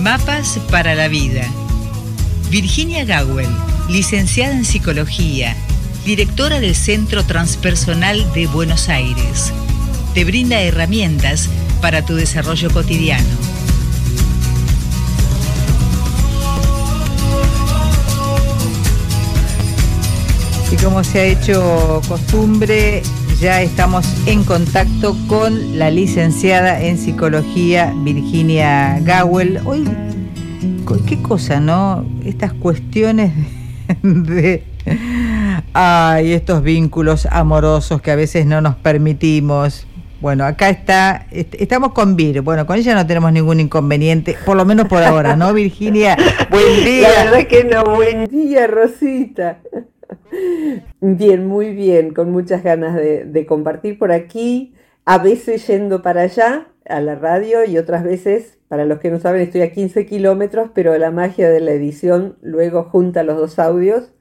Mapas para la vida. Virginia Gawel, licenciada en psicología, directora del Centro Transpersonal de Buenos Aires. Te brinda herramientas para tu desarrollo cotidiano. Y como se ha hecho costumbre, ya estamos en contacto con la licenciada en psicología Virginia Gawel. Hoy, qué cosa, ¿no? Estas cuestiones de... Ay, estos vínculos amorosos que a veces no nos permitimos. Bueno, acá está, estamos con Vir. Bueno, con ella no tenemos ningún inconveniente, por lo menos por ahora, ¿no, Virginia? Buen día. La verdad que no, buen día, Rosita. Bien, muy bien, con muchas ganas de, compartir por aquí, a veces yendo para allá, a la radio, y otras veces, para los que no saben, estoy a 15 kilómetros, pero la magia de la edición luego junta los dos audios.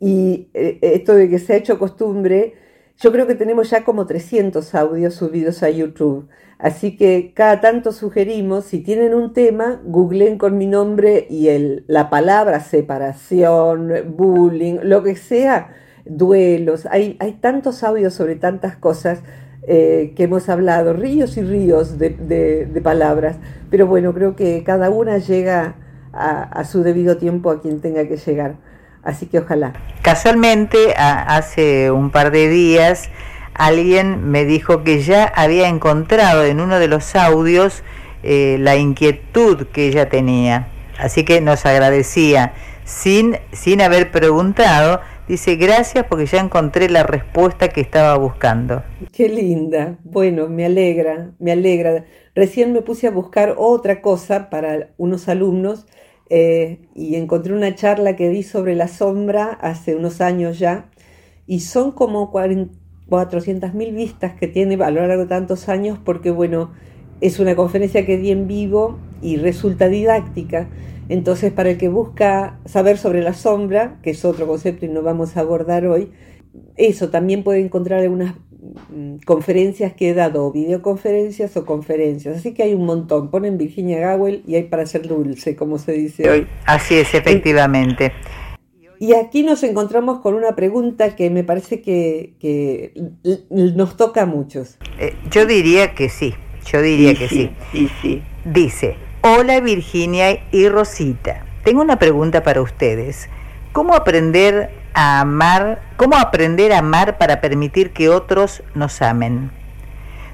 Y eh, esto de que se ha hecho costumbre, yo creo que tenemos ya como 300 audios subidos a YouTube. Así que cada tanto sugerimos, si tienen un tema, googleen con mi nombre y el, la palabra separación, bullying, lo que sea, duelos. Hay, hay tantos audios sobre tantas cosas eh, que hemos hablado, ríos y ríos de, palabras. Pero bueno, creo que cada una llega a su debido tiempo a quien tenga que llegar. Así que ojalá. Casualmente, hace un par de días, alguien me dijo que ya había encontrado en uno de los audios eh, la inquietud que ella tenía. Así que nos agradecía, sin, sin haber preguntado, dice gracias porque ya encontré la respuesta que estaba buscando. Qué linda, bueno, me alegra, me alegra. Recién me puse a buscar otra cosa para unos alumnos eh, y encontré una charla que di sobre la sombra hace unos años ya y son como 40, 400.000 vistas que tiene a lo largo de tantos años porque, bueno, es una conferencia que di en vivo y resulta didáctica. Entonces, para el que busca saber sobre la sombra, que es otro concepto y no vamos a abordar hoy, eso también puede encontrar algunas mm, conferencias que he dado, o videoconferencias o conferencias. Así que hay un montón. Ponen Virginia Gawel y hay para ser dulce, como se dice hoy. Así es, efectivamente. Y aquí nos encontramos con una pregunta que me parece que, nos toca a muchos. Eh, yo diría que sí, yo diría que sí, sí. sí. Dice, hola Virginia y Rosita, tengo una pregunta para ustedes. ¿Cómo aprender a amar, cómo aprender a amar para permitir que otros nos amen?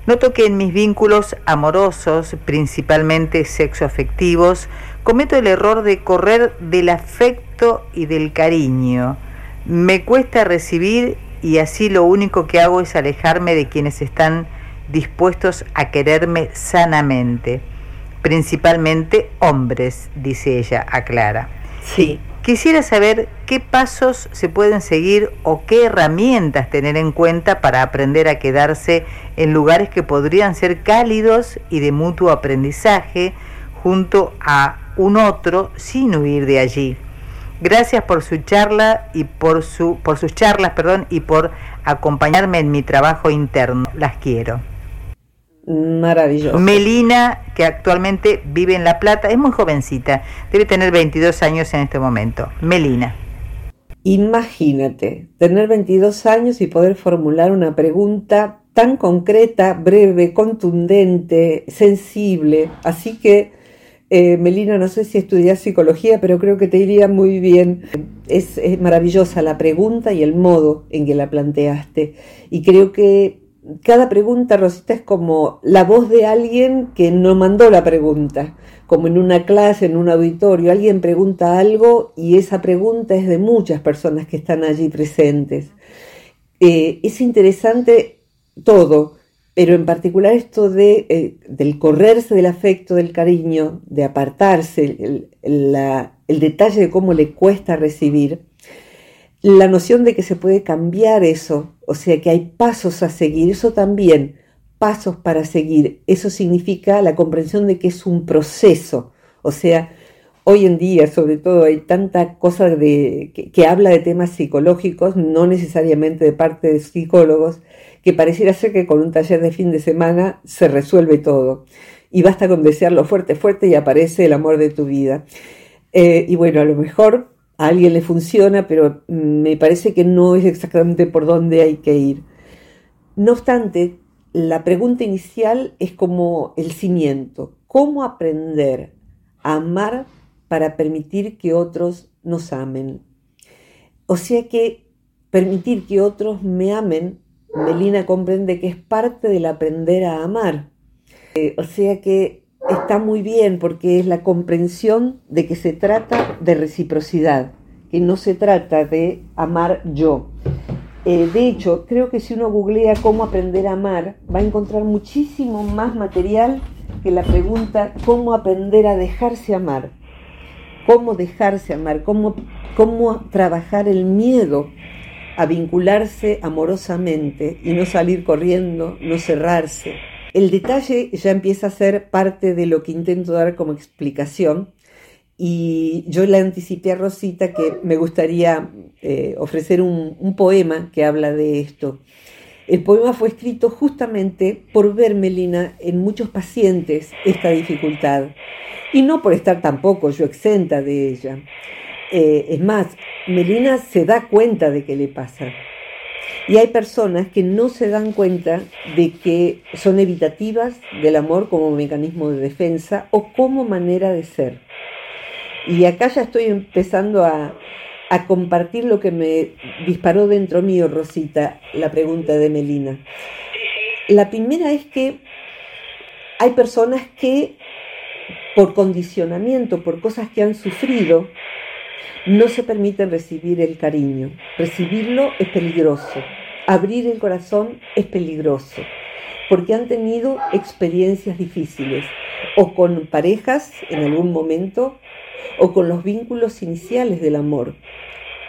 Noto que en mis vínculos amorosos, principalmente sexoafectivos, cometo el error de correr del afecto y del cariño. Me cuesta recibir y así lo único que hago es alejarme de quienes están dispuestos a quererme sanamente. Principalmente hombres, dice ella, aclara. Sí. Quisiera saber qué pasos se pueden seguir o qué herramientas tener en cuenta para aprender a quedarse en lugares que podrían ser cálidos y de mutuo aprendizaje junto a un otro sin huir de allí. Gracias por su charla y por su por sus charlas, perdón, y por acompañarme en mi trabajo interno. Las quiero. Maravilloso. Melina, que actualmente vive en La Plata, es muy jovencita, debe tener 22 años en este momento. Melina. Imagínate, tener 22 años y poder formular una pregunta tan concreta, breve, contundente, sensible. Así que eh, Melina, no sé si estudias psicología, pero creo que te iría muy bien. Es, maravillosa la pregunta y el modo en que la planteaste. Y creo que cada pregunta, Rosita, es como la voz de alguien que no mandó la pregunta. Como en una clase, en un auditorio, alguien pregunta algo y esa pregunta es de muchas personas que están allí presentes. Eh, es interesante todo pero en particular esto de, eh, del correrse del afecto, del cariño, de apartarse, el, detalle de cómo le cuesta recibir, la noción de que se puede cambiar eso, o sea que hay pasos a seguir, eso también, pasos para seguir, eso significa la comprensión de que es un proceso, o sea, hoy en día sobre todo hay tanta cosa de, que, habla de temas psicológicos, no necesariamente de parte de psicólogos, que pareciera ser que con un taller de fin de semana se resuelve todo. y basta con desearlo fuerte, fuerte y aparece el amor de tu vida. Eh, y bueno, a lo mejor a alguien le funciona, pero me parece que no es exactamente por dónde hay que ir. No obstante, la pregunta inicial es como el cimiento. ¿Cómo aprender a amar para permitir que otros nos amen? O sea que permitir que otros me amen, Melina comprende que es parte del aprender a amar. Eh, o sea que está muy bien porque es la comprensión de que se trata de reciprocidad, que no se trata de amar yo. Eh, de hecho, creo que si uno googlea cómo aprender a amar, va a encontrar muchísimo más material que la pregunta cómo aprender a dejarse amar. Cómo dejarse amar, cómo, cómo trabajar el miedo a vincularse amorosamente y no salir corriendo, no cerrarse, el detalle ya empieza a ser parte de lo que intento dar como explicación y yo le anticipé a Rosita que me gustaría eh, ofrecer un, poema que habla de esto. El poema fue escrito justamente por ver, Melina, en muchos pacientes esta dificultad y no por estar tampoco yo exenta de ella. Eh, es más, Melina se da cuenta de que le pasa. Y hay personas que no se dan cuenta de que son evitativas del amor como mecanismo de defensa o como manera de ser. Y acá ya estoy empezando a, compartir lo que me disparó dentro mío, Rosita, la pregunta de Melina. La primera es que hay personas que por condicionamiento, por cosas que han sufrido, no se permiten recibir el cariño. Recibirlo es peligroso. Abrir el corazón es peligroso. Porque han tenido experiencias difíciles. O con parejas en algún momento. O con los vínculos iniciales del amor.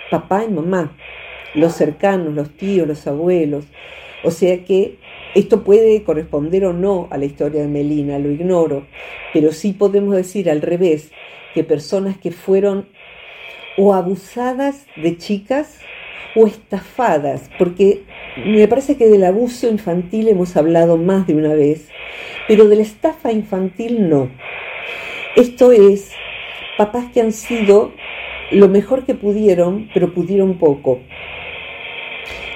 Papá y mamá. Los cercanos, los tíos, los abuelos. O sea que esto puede corresponder o no a la historia de Melina, lo ignoro, pero sí podemos decir al revés, que personas que fueron o abusadas de chicas o estafadas, porque me parece que del abuso infantil hemos hablado más de una vez, pero de la estafa infantil no. Esto es, papás que han sido lo mejor que pudieron, pero pudieron poco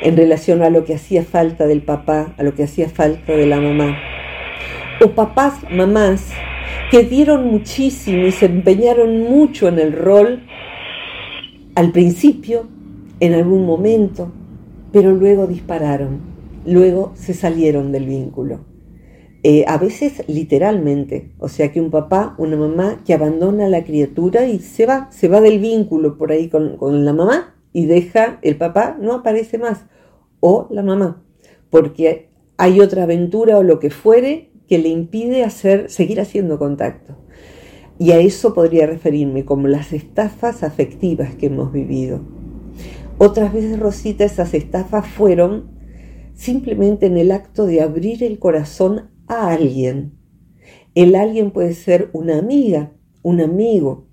en relación a lo que hacía falta del papá, a lo que hacía falta de la mamá. O papás, mamás, que dieron muchísimo y se empeñaron mucho en el rol al principio, en algún momento, pero luego dispararon, luego se salieron del vínculo. Eh, a veces literalmente, o sea que un papá, una mamá que abandona a la criatura y se va, se va del vínculo por ahí con, con la mamá y deja, el papá no aparece más, o la mamá, porque hay otra aventura o lo que fuere que le impide hacer, seguir haciendo contacto. Y a eso podría referirme como las estafas afectivas que hemos vivido. Otras veces, Rosita, esas estafas fueron simplemente en el acto de abrir el corazón a alguien. El alguien puede ser una amiga, un amigo,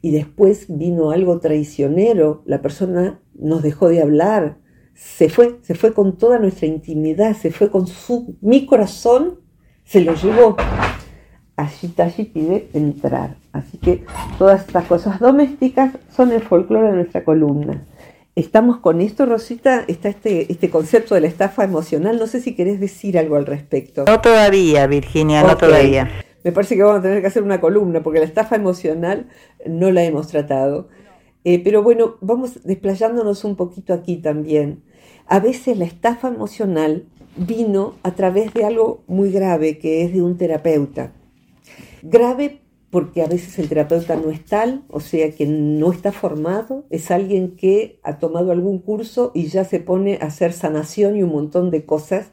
y después vino algo traicionero, la persona nos dejó de hablar, se fue, se fue con toda nuestra intimidad, se fue con su, mi corazón, se lo llevó allí pide entrar. Así que todas estas cosas domésticas son el folclore de nuestra columna. Estamos con esto, Rosita, está este, este concepto de la estafa emocional. No sé si querés decir algo al respecto. No todavía, Virginia, no todavía. Me parece que vamos a tener que hacer una columna porque la estafa emocional no la hemos tratado. Eh, pero bueno, vamos desplayándonos un poquito aquí también. A veces la estafa emocional vino a través de algo muy grave que es de un terapeuta. Grave porque a veces el terapeuta no es tal, o sea que no está formado, es alguien que ha tomado algún curso y ya se pone a hacer sanación y un montón de cosas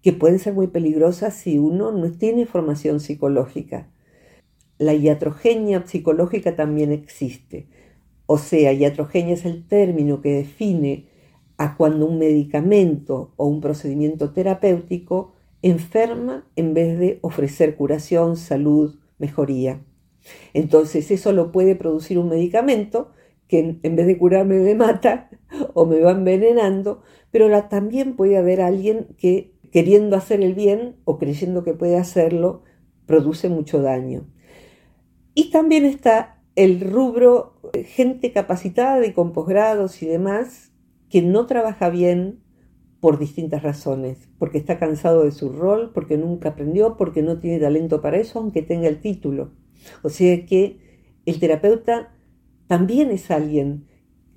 que pueden ser muy peligrosas si uno no tiene formación psicológica. La iatrogenia psicológica también existe. O sea, iatrogenia es el término que define a cuando un medicamento o un procedimiento terapéutico enferma en vez de ofrecer curación, salud, mejoría. Entonces eso lo puede producir un medicamento que en vez de curarme me mata o me va envenenando, pero también puede haber alguien que queriendo hacer el bien o creyendo que puede hacerlo, produce mucho daño. Y también está el rubro eh, gente capacitada de con posgrados y demás que no trabaja bien por distintas razones, porque está cansado de su rol, porque nunca aprendió, porque no tiene talento para eso, aunque tenga el título. O sea que el terapeuta también es alguien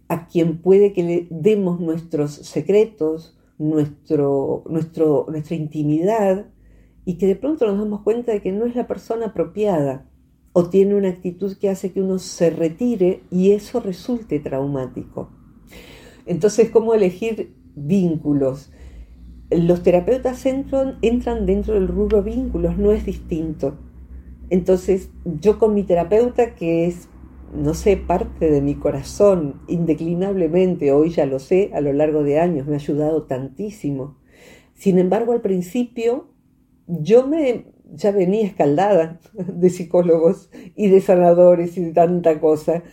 a quien puede que le demos nuestros secretos, nuestro, nuestro, nuestra intimidad, y que de pronto nos damos cuenta de que no es la persona apropiada o tiene una actitud que hace que uno se retire y eso resulte traumático. Entonces, ¿cómo elegir vínculos? Los terapeutas entran, dentro del rubro vínculos, no es distinto. Entonces, yo con mi terapeuta, que es, no sé, parte de mi corazón, indeclinablemente, hoy ya lo sé, a lo largo de años, me ha ayudado tantísimo. Sin embargo, al principio yo me ya venía escaldada de psicólogos y de sanadores y de tanta cosa.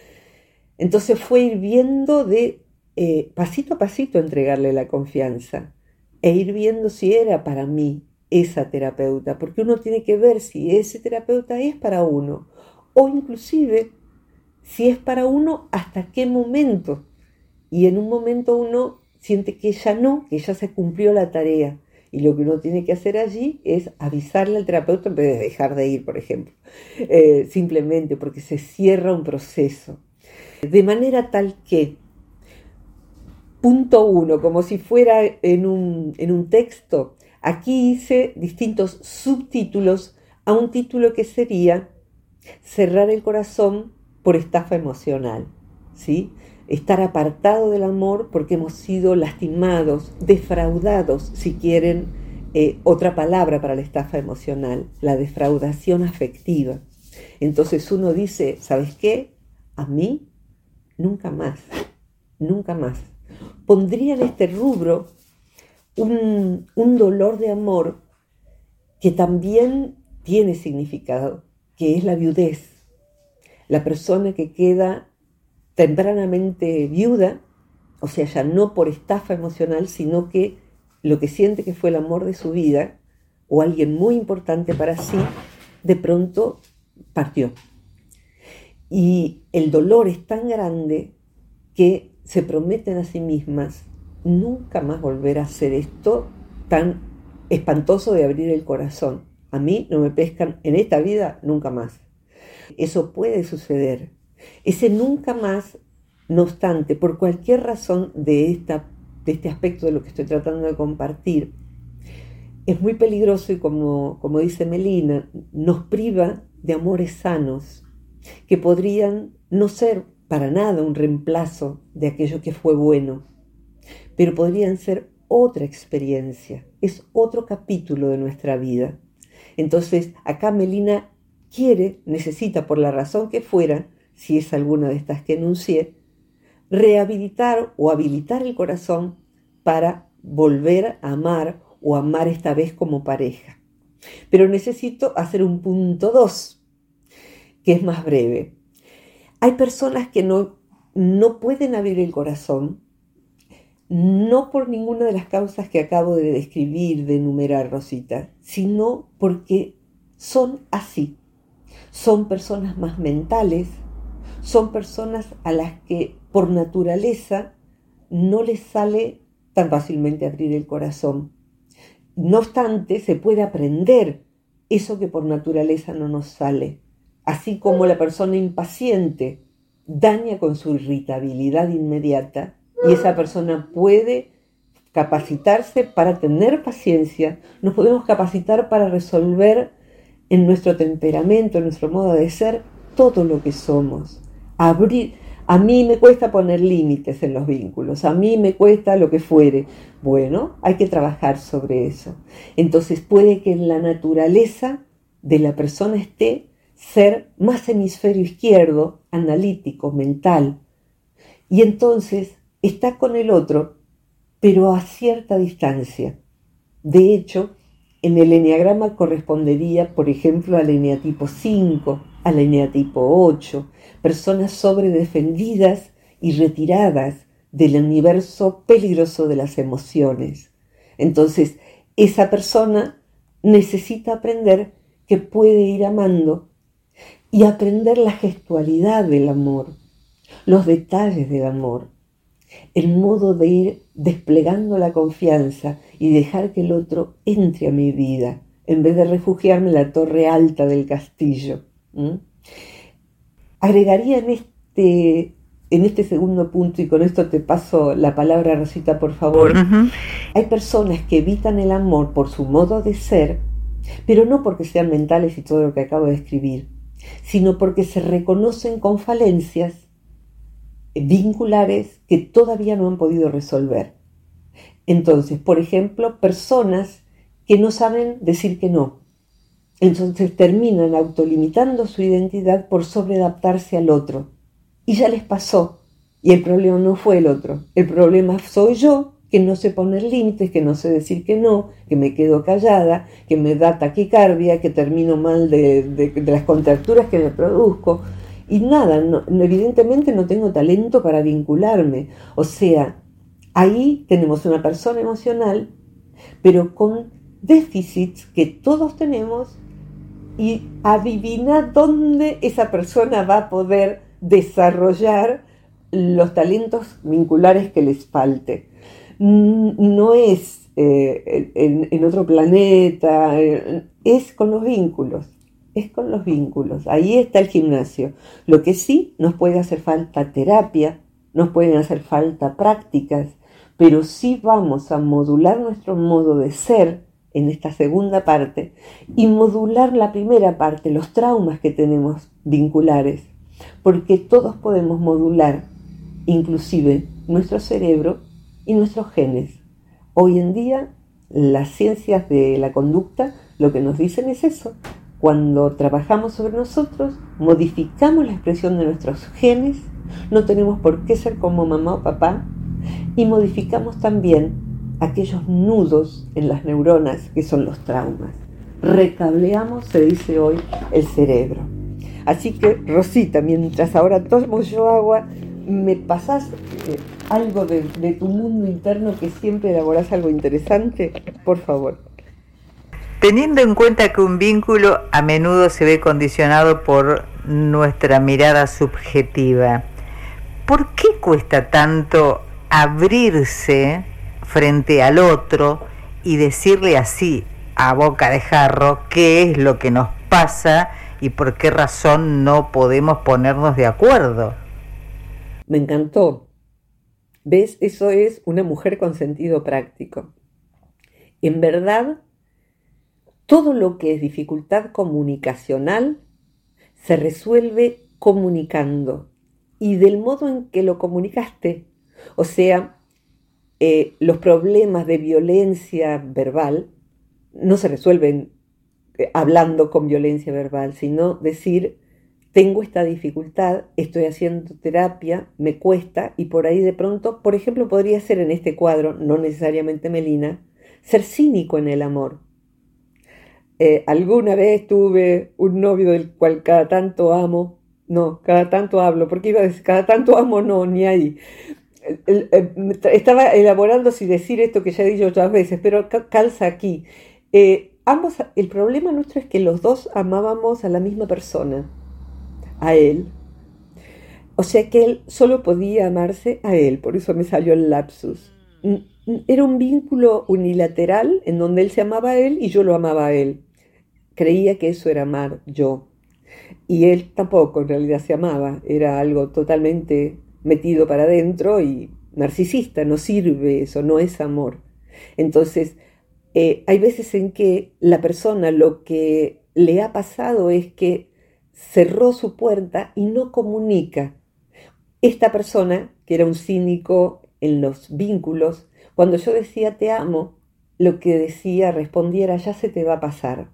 Entonces fue ir viendo de eh, pasito a pasito entregarle la confianza e ir viendo si era para mí esa terapeuta, porque uno tiene que ver si ese terapeuta es para uno o inclusive si es para uno hasta qué momento. Y en un momento uno siente que ya no, que ya se cumplió la tarea y lo que uno tiene que hacer allí es avisarle al terapeuta en vez de dejar de ir, por ejemplo. Eh, simplemente porque se cierra un proceso. De manera tal que, punto uno, como si fuera en un, en un texto, aquí hice distintos subtítulos a un título que sería Cerrar el corazón por estafa emocional. ¿sí? estar apartado del amor porque hemos sido lastimados, defraudados, si quieren eh, otra palabra para la estafa emocional, la defraudación afectiva. Entonces uno dice, ¿sabes qué? A mí, nunca más, nunca más. Pondría en este rubro un, un dolor de amor que también tiene significado, que es la viudez. La persona que queda tempranamente viuda, o sea, ya no por estafa emocional, sino que lo que siente que fue el amor de su vida, o alguien muy importante para sí, de pronto partió. Y el dolor es tan grande que se prometen a sí mismas nunca más volver a hacer esto tan espantoso de abrir el corazón. A mí no me pescan en esta vida nunca más. Eso puede suceder, ese nunca más, no obstante, por cualquier razón de, esta, de este aspecto de lo que estoy tratando de compartir, es muy peligroso y como, como dice Melina, nos priva de amores sanos que podrían no ser para nada un reemplazo de aquello que fue bueno, pero podrían ser otra experiencia, es otro capítulo de nuestra vida. Entonces, acá Melina quiere, necesita, por la razón que fuera, si es alguna de estas que enuncié, rehabilitar o habilitar el corazón para volver a amar o amar esta vez como pareja. Pero necesito hacer un punto 2, que es más breve. Hay personas que no, no pueden abrir el corazón, no por ninguna de las causas que acabo de describir, de enumerar, Rosita, sino porque son así. Son personas más mentales, son personas a las que por naturaleza no les sale tan fácilmente abrir el corazón. No obstante, se puede aprender eso que por naturaleza no nos sale. Así como la persona impaciente daña con su irritabilidad inmediata y esa persona puede capacitarse para tener paciencia, nos podemos capacitar para resolver en nuestro temperamento, en nuestro modo de ser, todo lo que somos abrir. A mí me cuesta poner límites en los vínculos, a mí me cuesta lo que fuere. Bueno, hay que trabajar sobre eso. Entonces puede que en la naturaleza de la persona esté ser más hemisferio izquierdo, analítico, mental. Y entonces está con el otro, pero a cierta distancia. De hecho, en el eneagrama correspondería, por ejemplo, al eneatipo 5, al eneatipo 8, personas sobredefendidas y retiradas del universo peligroso de las emociones. Entonces, esa persona necesita aprender que puede ir amando y aprender la gestualidad del amor, los detalles del amor, el modo de ir desplegando la confianza y dejar que el otro entre a mi vida, en vez de refugiarme en la torre alta del castillo. Agregaría en este, en este segundo punto, y con esto te paso la palabra, Rosita, por favor, hay personas que evitan el amor por su modo de ser, pero no porque sean mentales y todo lo que acabo de escribir, sino porque se reconocen con falencias vinculares que todavía no han podido resolver. Entonces, por ejemplo, personas que no saben decir que no. Entonces terminan autolimitando su identidad por sobreadaptarse al otro. Y ya les pasó. Y el problema no fue el otro. El problema soy yo, que no sé poner límites, que no sé decir que no, que me quedo callada, que me da taquicardia, que termino mal de, las contracturas que me produzco. Y nada, evidentemente no tengo talento para vincularme. O sea, ahí tenemos una persona emocional, pero con déficits que todos tenemos y adivina dónde esa persona va a poder desarrollar los talentos vinculares que les falte. No es eh, en, otro planeta, eh, es con los vínculos es con los vínculos. Ahí está el gimnasio. Lo que sí nos puede hacer falta terapia, nos pueden hacer falta prácticas, pero sí vamos a modular nuestro modo de ser en esta segunda parte y modular la primera parte, los traumas que tenemos vinculares, porque todos podemos modular inclusive nuestro cerebro y nuestros genes. Hoy en día las ciencias de la conducta lo que nos dicen es eso, cuando trabajamos sobre nosotros, modificamos la expresión de nuestros genes, no tenemos por qué ser como mamá o papá, y modificamos también aquellos nudos en las neuronas que son los traumas. Recableamos, se dice hoy, el cerebro. Así que, Rosita, mientras ahora tomo yo agua, me pasas eh, algo de, de tu mundo interno que siempre elaboras algo interesante, por favor. Teniendo en cuenta que un vínculo a menudo se ve condicionado por nuestra mirada subjetiva, ¿por qué cuesta tanto abrirse frente al otro y decirle así, a boca de jarro, qué es lo que nos pasa y por qué razón no podemos ponernos de acuerdo? Me encantó. ¿Ves? Eso es una mujer con sentido práctico. En verdad, todo lo que es dificultad comunicacional se resuelve comunicando y del modo en que lo comunicaste. O sea, eh, los problemas de violencia verbal no se resuelven eh, hablando con violencia verbal, sino decir, tengo esta dificultad, estoy haciendo terapia, me cuesta y por ahí de pronto, por ejemplo, podría ser en este cuadro, no necesariamente Melina, ser cínico en el amor eh, alguna vez tuve un novio del cual cada tanto amo, no, cada tanto hablo, porque iba a decir, cada tanto amo, no, ni ahí. Estaba elaborando si decir esto que ya he dicho otras veces, pero calza aquí. Eh, ambos, el problema nuestro es que los dos amábamos a la misma persona, a él. O sea que él solo podía amarse a él, por eso me salió el lapsus. Era un vínculo unilateral en donde él se amaba a él y yo lo amaba a él creía que eso era amar yo. Y él tampoco en realidad se amaba, era algo totalmente metido para adentro y narcisista, no sirve eso, no es amor. Entonces, eh, hay veces en que la persona lo que le ha pasado es que cerró su puerta y no comunica. Esta persona, que era un cínico en los vínculos, cuando yo decía te amo, lo que decía, respondiera, ya se te va a pasar.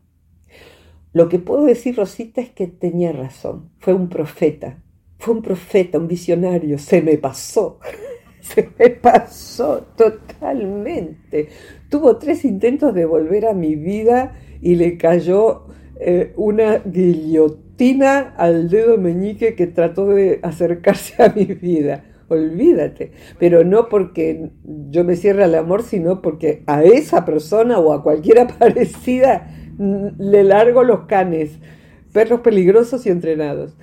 Lo que puedo decir, Rosita, es que tenía razón. Fue un profeta. Fue un profeta, un visionario. Se me pasó. Se me pasó totalmente. Tuvo tres intentos de volver a mi vida y le cayó eh, una guillotina al dedo meñique que trató de acercarse a mi vida. Olvídate. Pero no porque yo me cierre al amor, sino porque a esa persona o a cualquiera parecida le largo los canes, perros peligrosos y entrenados.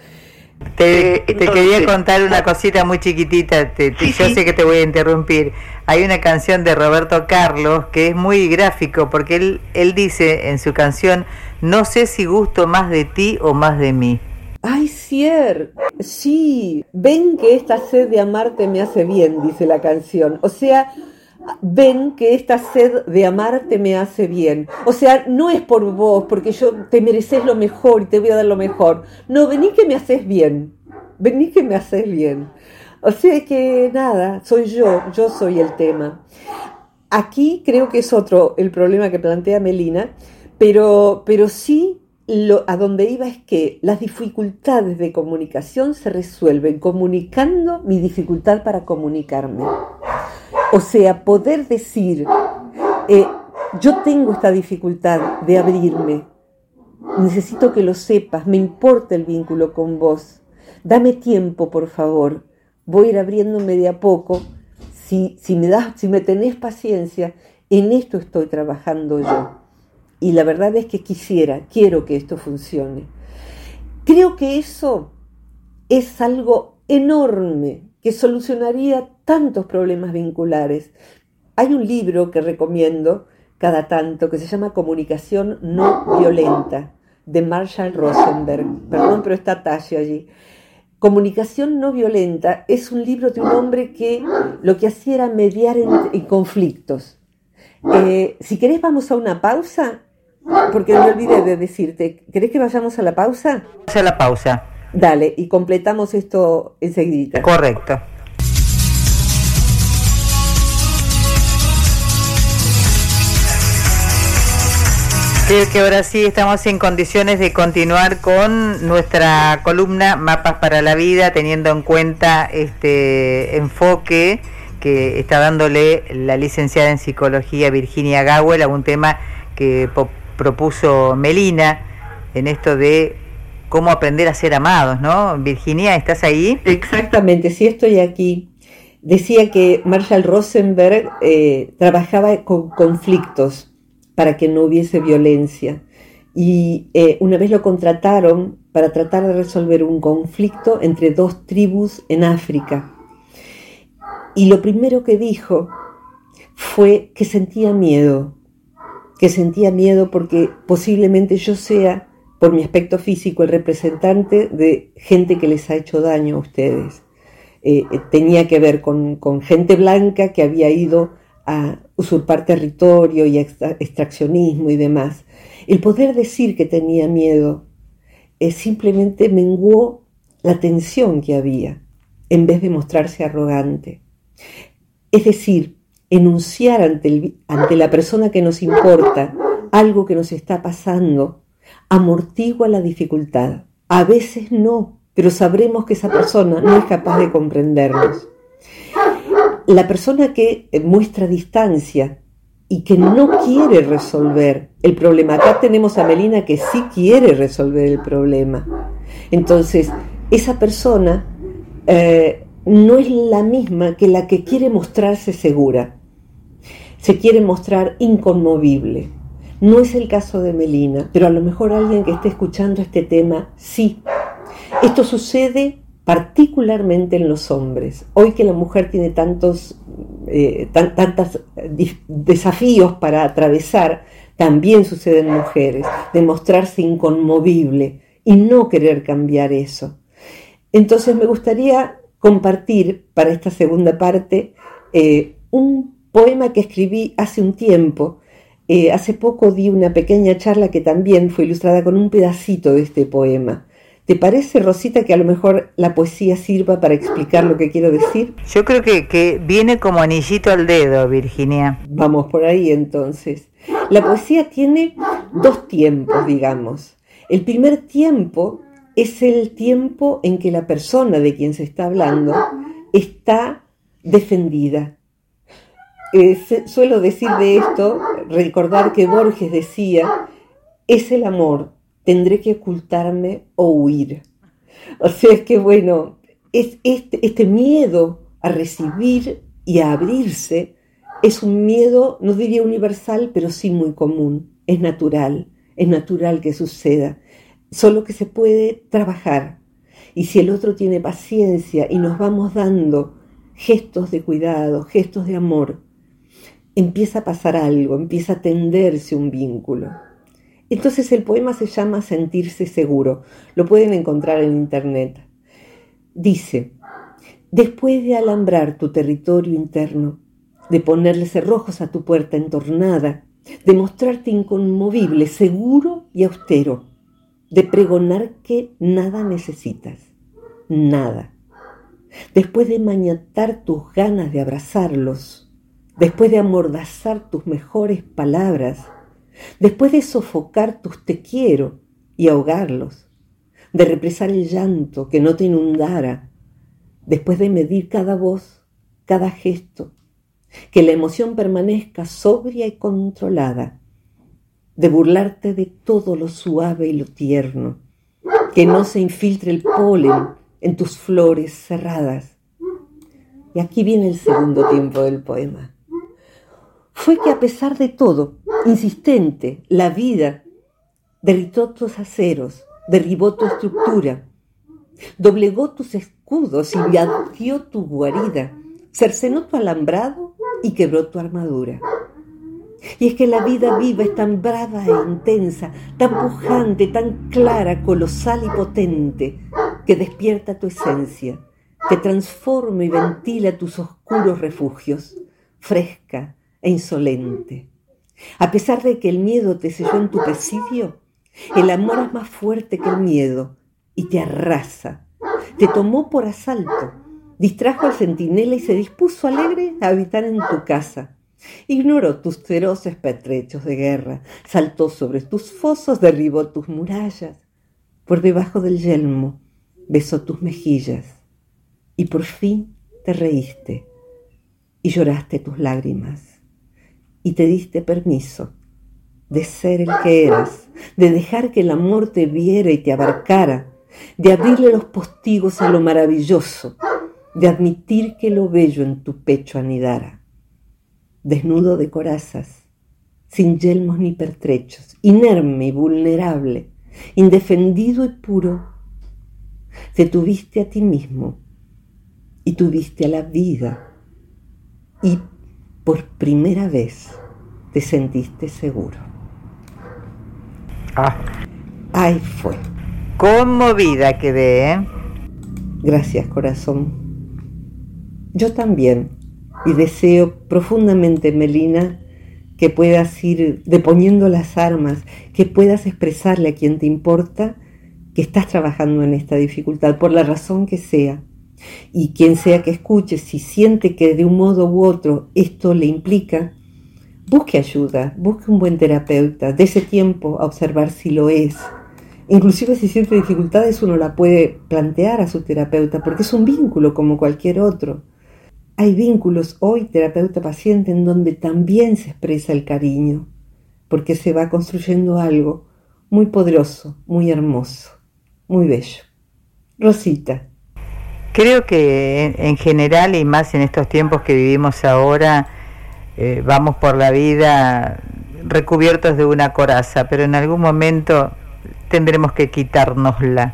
Te, quería contar una cosita muy chiquitita, yo sé que te voy a interrumpir. Hay una canción de Roberto Carlos que es muy gráfico porque él, él dice en su canción, no sé si gusto más de ti o más de mí. Ay, Cier, sí, ven que esta sed de amarte me hace bien, dice la canción. O sea, ven que esta sed de amarte me hace bien. O sea, no es por vos, porque yo te mereces lo mejor y te voy a dar lo mejor. No, vení que me haces bien. Vení que me haces bien. O sea que nada, soy yo, yo soy el tema. Aquí creo que es otro el problema que plantea Melina, pero, pero sí lo, a donde iba es que las dificultades de comunicación se resuelven comunicando mi dificultad para comunicarme. O sea, poder decir, eh, yo tengo esta dificultad de abrirme, necesito que lo sepas, me importa el vínculo con vos, dame tiempo, por favor, voy a ir abriéndome de a poco, si, si, me, das, si me tenés paciencia, en esto estoy trabajando yo. Y la verdad es que quisiera, quiero que esto funcione. Creo que eso es algo enorme que solucionaría tantos problemas vinculares. Hay un libro que recomiendo cada tanto que se llama Comunicación no violenta de Marshall Rosenberg. Perdón, pero está Tasha allí. Comunicación no violenta es un libro de un hombre que lo que hacía era mediar en, conflictos. Eh, si querés vamos a una pausa porque me olvidé de decirte, ¿querés que vayamos a la pausa? A la pausa. Dale, y completamos esto enseguida. Correcto. Creo que ahora sí estamos en condiciones de continuar con nuestra columna Mapas para la Vida, teniendo en cuenta este enfoque que está dándole la licenciada en psicología Virginia Gawel a un tema que propuso Melina en esto de cómo aprender a ser amados, ¿no? Virginia, ¿estás ahí? Exactamente, sí estoy aquí. Decía que Marshall Rosenberg eh, trabajaba con conflictos para que no hubiese violencia. Y eh, una vez lo contrataron para tratar de resolver un conflicto entre dos tribus en África. Y lo primero que dijo fue que sentía miedo, que sentía miedo porque posiblemente yo sea, por mi aspecto físico, el representante de gente que les ha hecho daño a ustedes. Eh, eh, tenía que ver con, gente blanca que había ido a usurpar territorio y extraccionismo y demás. El poder decir que tenía miedo es simplemente menguó la tensión que había, en vez de mostrarse arrogante. Es decir, enunciar ante, ante la persona que nos importa algo que nos está pasando, amortigua la dificultad. A veces no, pero sabremos que esa persona no es capaz de comprendernos. La persona que muestra distancia y que no quiere resolver el problema. Acá tenemos a Melina que sí quiere resolver el problema. Entonces, esa persona eh, no es la misma que la que quiere mostrarse segura se quiere mostrar inconmovible. No es el caso de Melina, pero a lo mejor alguien que esté escuchando este tema sí. Esto sucede particularmente en los hombres. Hoy que la mujer tiene tantos eh, desafíos para atravesar, también sucede en mujeres, de mostrarse inconmovible y no querer cambiar eso. Entonces me gustaría compartir para esta segunda parte eh, un poema que escribí hace un tiempo. Eh, hace poco di una pequeña charla que también fue ilustrada con un pedacito de este poema. ¿Te parece, Rosita, que a lo mejor la poesía sirva para explicar lo que quiero decir? Yo creo que, que viene como anillito al dedo, Virginia. Vamos por ahí entonces. La poesía tiene dos tiempos, digamos. El primer tiempo es el tiempo en que la persona de quien se está hablando está defendida, eh, suelo decir de esto, recordar que Borges decía, es el amor, tendré que ocultarme o huir. O sea, es que bueno, es este, este miedo a recibir y a abrirse es un miedo, no diría universal, pero sí muy común, es natural, es natural que suceda, solo que se puede trabajar. Y si el otro tiene paciencia y nos vamos dando gestos de cuidado, gestos de amor, empieza a pasar algo, empieza a tenderse un vínculo. Entonces el poema se llama Sentirse seguro. Lo pueden encontrar en internet. Dice, después de alambrar tu territorio interno, de ponerle cerrojos a tu puerta entornada, de mostrarte inconmovible, seguro y austero, de pregonar que nada necesitas, nada. Después de mañatar tus ganas de abrazarlos, después de amordazar tus mejores palabras, después de sofocar tus te quiero y ahogarlos, de represar el llanto que no te inundara, después de medir cada voz, cada gesto, que la emoción permanezca sobria y controlada, de burlarte de todo lo suave y lo tierno, que no se infiltre el polen en tus flores cerradas. Y aquí viene el segundo tiempo del poema. Fue que a pesar de todo, insistente, la vida derritó tus aceros, derribó tu estructura, doblegó tus escudos y batió tu guarida, cercenó tu alambrado y quebró tu armadura. Y es que la vida viva es tan brava e intensa, tan pujante, tan clara, colosal y potente, que despierta tu esencia, que transforma y ventila tus oscuros refugios, fresca e insolente. A pesar de que el miedo te selló en tu presidio, el amor es más fuerte que el miedo y te arrasa, te tomó por asalto, distrajo al centinela y se dispuso alegre a habitar en tu casa. Ignoró tus feroces pertrechos de guerra, saltó sobre tus fosos, derribó tus murallas, por debajo del yelmo besó tus mejillas y por fin te reíste y lloraste tus lágrimas y te diste permiso de ser el que eras, de dejar que el amor te viera y te abarcara, de abrirle los postigos a lo maravilloso, de admitir que lo bello en tu pecho anidara. Desnudo de corazas, sin yelmos ni pertrechos, inerme y vulnerable, indefendido y puro, te tuviste a ti mismo y tuviste a la vida y por primera vez te sentiste seguro. Ah. Ahí fue. Conmovida quedé, ¿eh? Gracias, corazón. Yo también. Y deseo profundamente, Melina, que puedas ir deponiendo las armas, que puedas expresarle a quien te importa que estás trabajando en esta dificultad, por la razón que sea. Y quien sea que escuche, si siente que de un modo u otro esto le implica, busque ayuda, busque un buen terapeuta, de ese tiempo a observar si lo es. Inclusive si siente dificultades uno la puede plantear a su terapeuta porque es un vínculo como cualquier otro. Hay vínculos hoy terapeuta-paciente en donde también se expresa el cariño, porque se va construyendo algo muy poderoso, muy hermoso, muy bello. Rosita. Creo que en general y más en estos tiempos que vivimos ahora, eh, vamos por la vida recubiertos de una coraza, pero en algún momento tendremos que quitárnosla.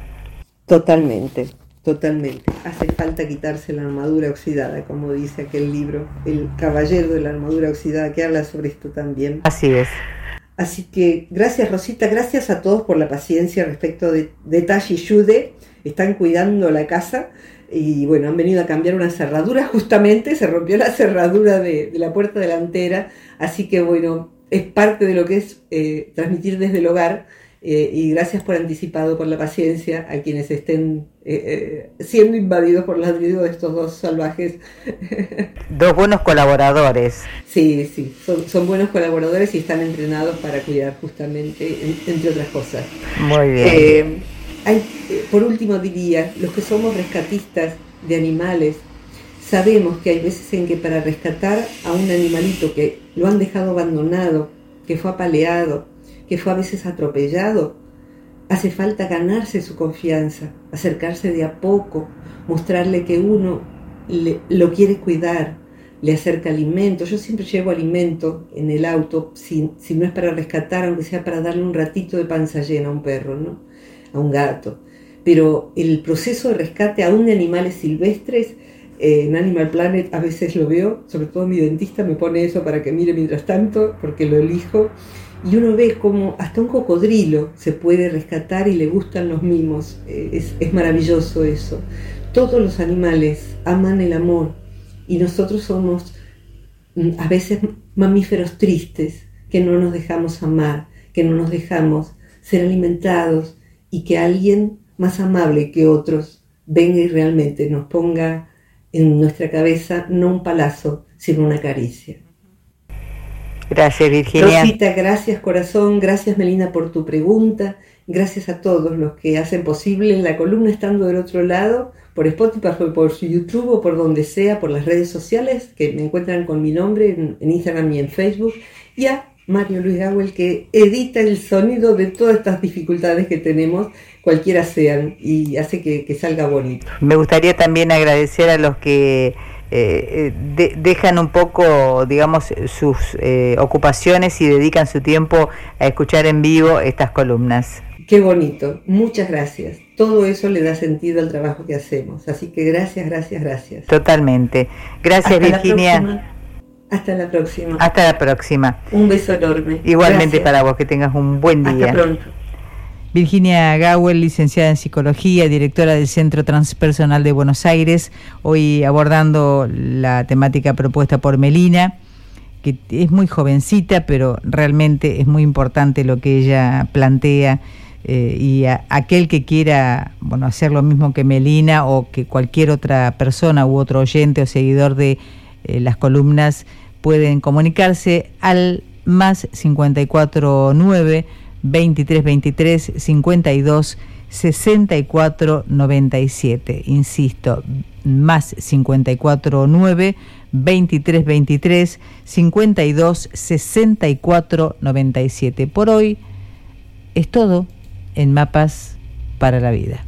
Totalmente. Totalmente. Hace falta quitarse la armadura oxidada, como dice aquel libro, El Caballero de la Armadura Oxidada, que habla sobre esto también. Así es. Así que gracias Rosita, gracias a todos por la paciencia respecto de, de Tashi y Yude. Están cuidando la casa y bueno, han venido a cambiar una cerradura justamente, se rompió la cerradura de, la puerta delantera, así que bueno, es parte de lo que es eh, transmitir desde el hogar eh, y gracias por anticipado, por la paciencia a quienes estén eh, eh, siendo invadidos por los ladridos de estos dos salvajes. Dos buenos colaboradores. Sí, sí, son, buenos colaboradores y están entrenados para cuidar justamente, entre otras cosas. Muy bien. Hay, por último diría, los que somos rescatistas de animales, sabemos que hay veces en que para rescatar a un animalito que lo han dejado abandonado, que fue apaleado, que fue a veces atropellado, hace falta ganarse su confianza, acercarse de a poco, mostrarle que uno lo quiere cuidar, le acerca alimento. Yo siempre llevo alimento en el auto, si, si no es para rescatar, aunque sea para darle un ratito de panza llena a un perro, ¿no? A un gato. Pero el proceso de rescate aún de animales silvestres, eh, en Animal Planet a veces lo veo, sobre todo mi dentista me pone eso para que mire mientras tanto, porque lo elijo, y uno ve como hasta un cocodrilo se puede rescatar y le gustan los mimos. Eh, es, maravilloso eso. Todos los animales aman el amor y nosotros somos mm, a veces mamíferos tristes, que no nos dejamos amar, que no nos dejamos ser alimentados y que alguien más amable que otros venga y realmente nos ponga en nuestra cabeza no un palazo, sino una caricia. Gracias, Virginia. Rosita, gracias, corazón. Gracias, Melina, por tu pregunta. Gracias a todos los que hacen posible la columna estando del otro lado, por Spotify, por YouTube o por donde sea, por las redes sociales, que me encuentran con mi nombre en, Instagram y en Facebook. Y a Mario Luis Gawel, que edita el sonido de todas estas dificultades que tenemos, cualquiera sean, y hace que salga bonito. Me gustaría también agradecer a los que eh, dejan un poco, digamos, sus eh, ocupaciones y dedican su tiempo a escuchar en vivo estas columnas. Qué bonito, muchas gracias. Todo eso le da sentido al trabajo que hacemos. Así que gracias, gracias, gracias. Totalmente. Gracias, Virginia. Hasta la próxima. Hasta la próxima. Un beso enorme. Igualmente para vos, que tengas un buen día. Hasta pronto. Virginia Gawel, licenciada en Psicología, directora del Centro Transpersonal de Buenos Aires, hoy abordando la temática propuesta por Melina, que es muy jovencita, pero realmente es muy importante lo que ella plantea. Eh, y aquel que quiera bueno, hacer lo mismo que Melina o que cualquier otra persona u otro oyente o seguidor de eh, las columnas pueden comunicarse al más 549 23 23 52 64 97. Insisto, más 54 9 23 23 52 64 97. Por hoy es todo en Mapas para la Vida.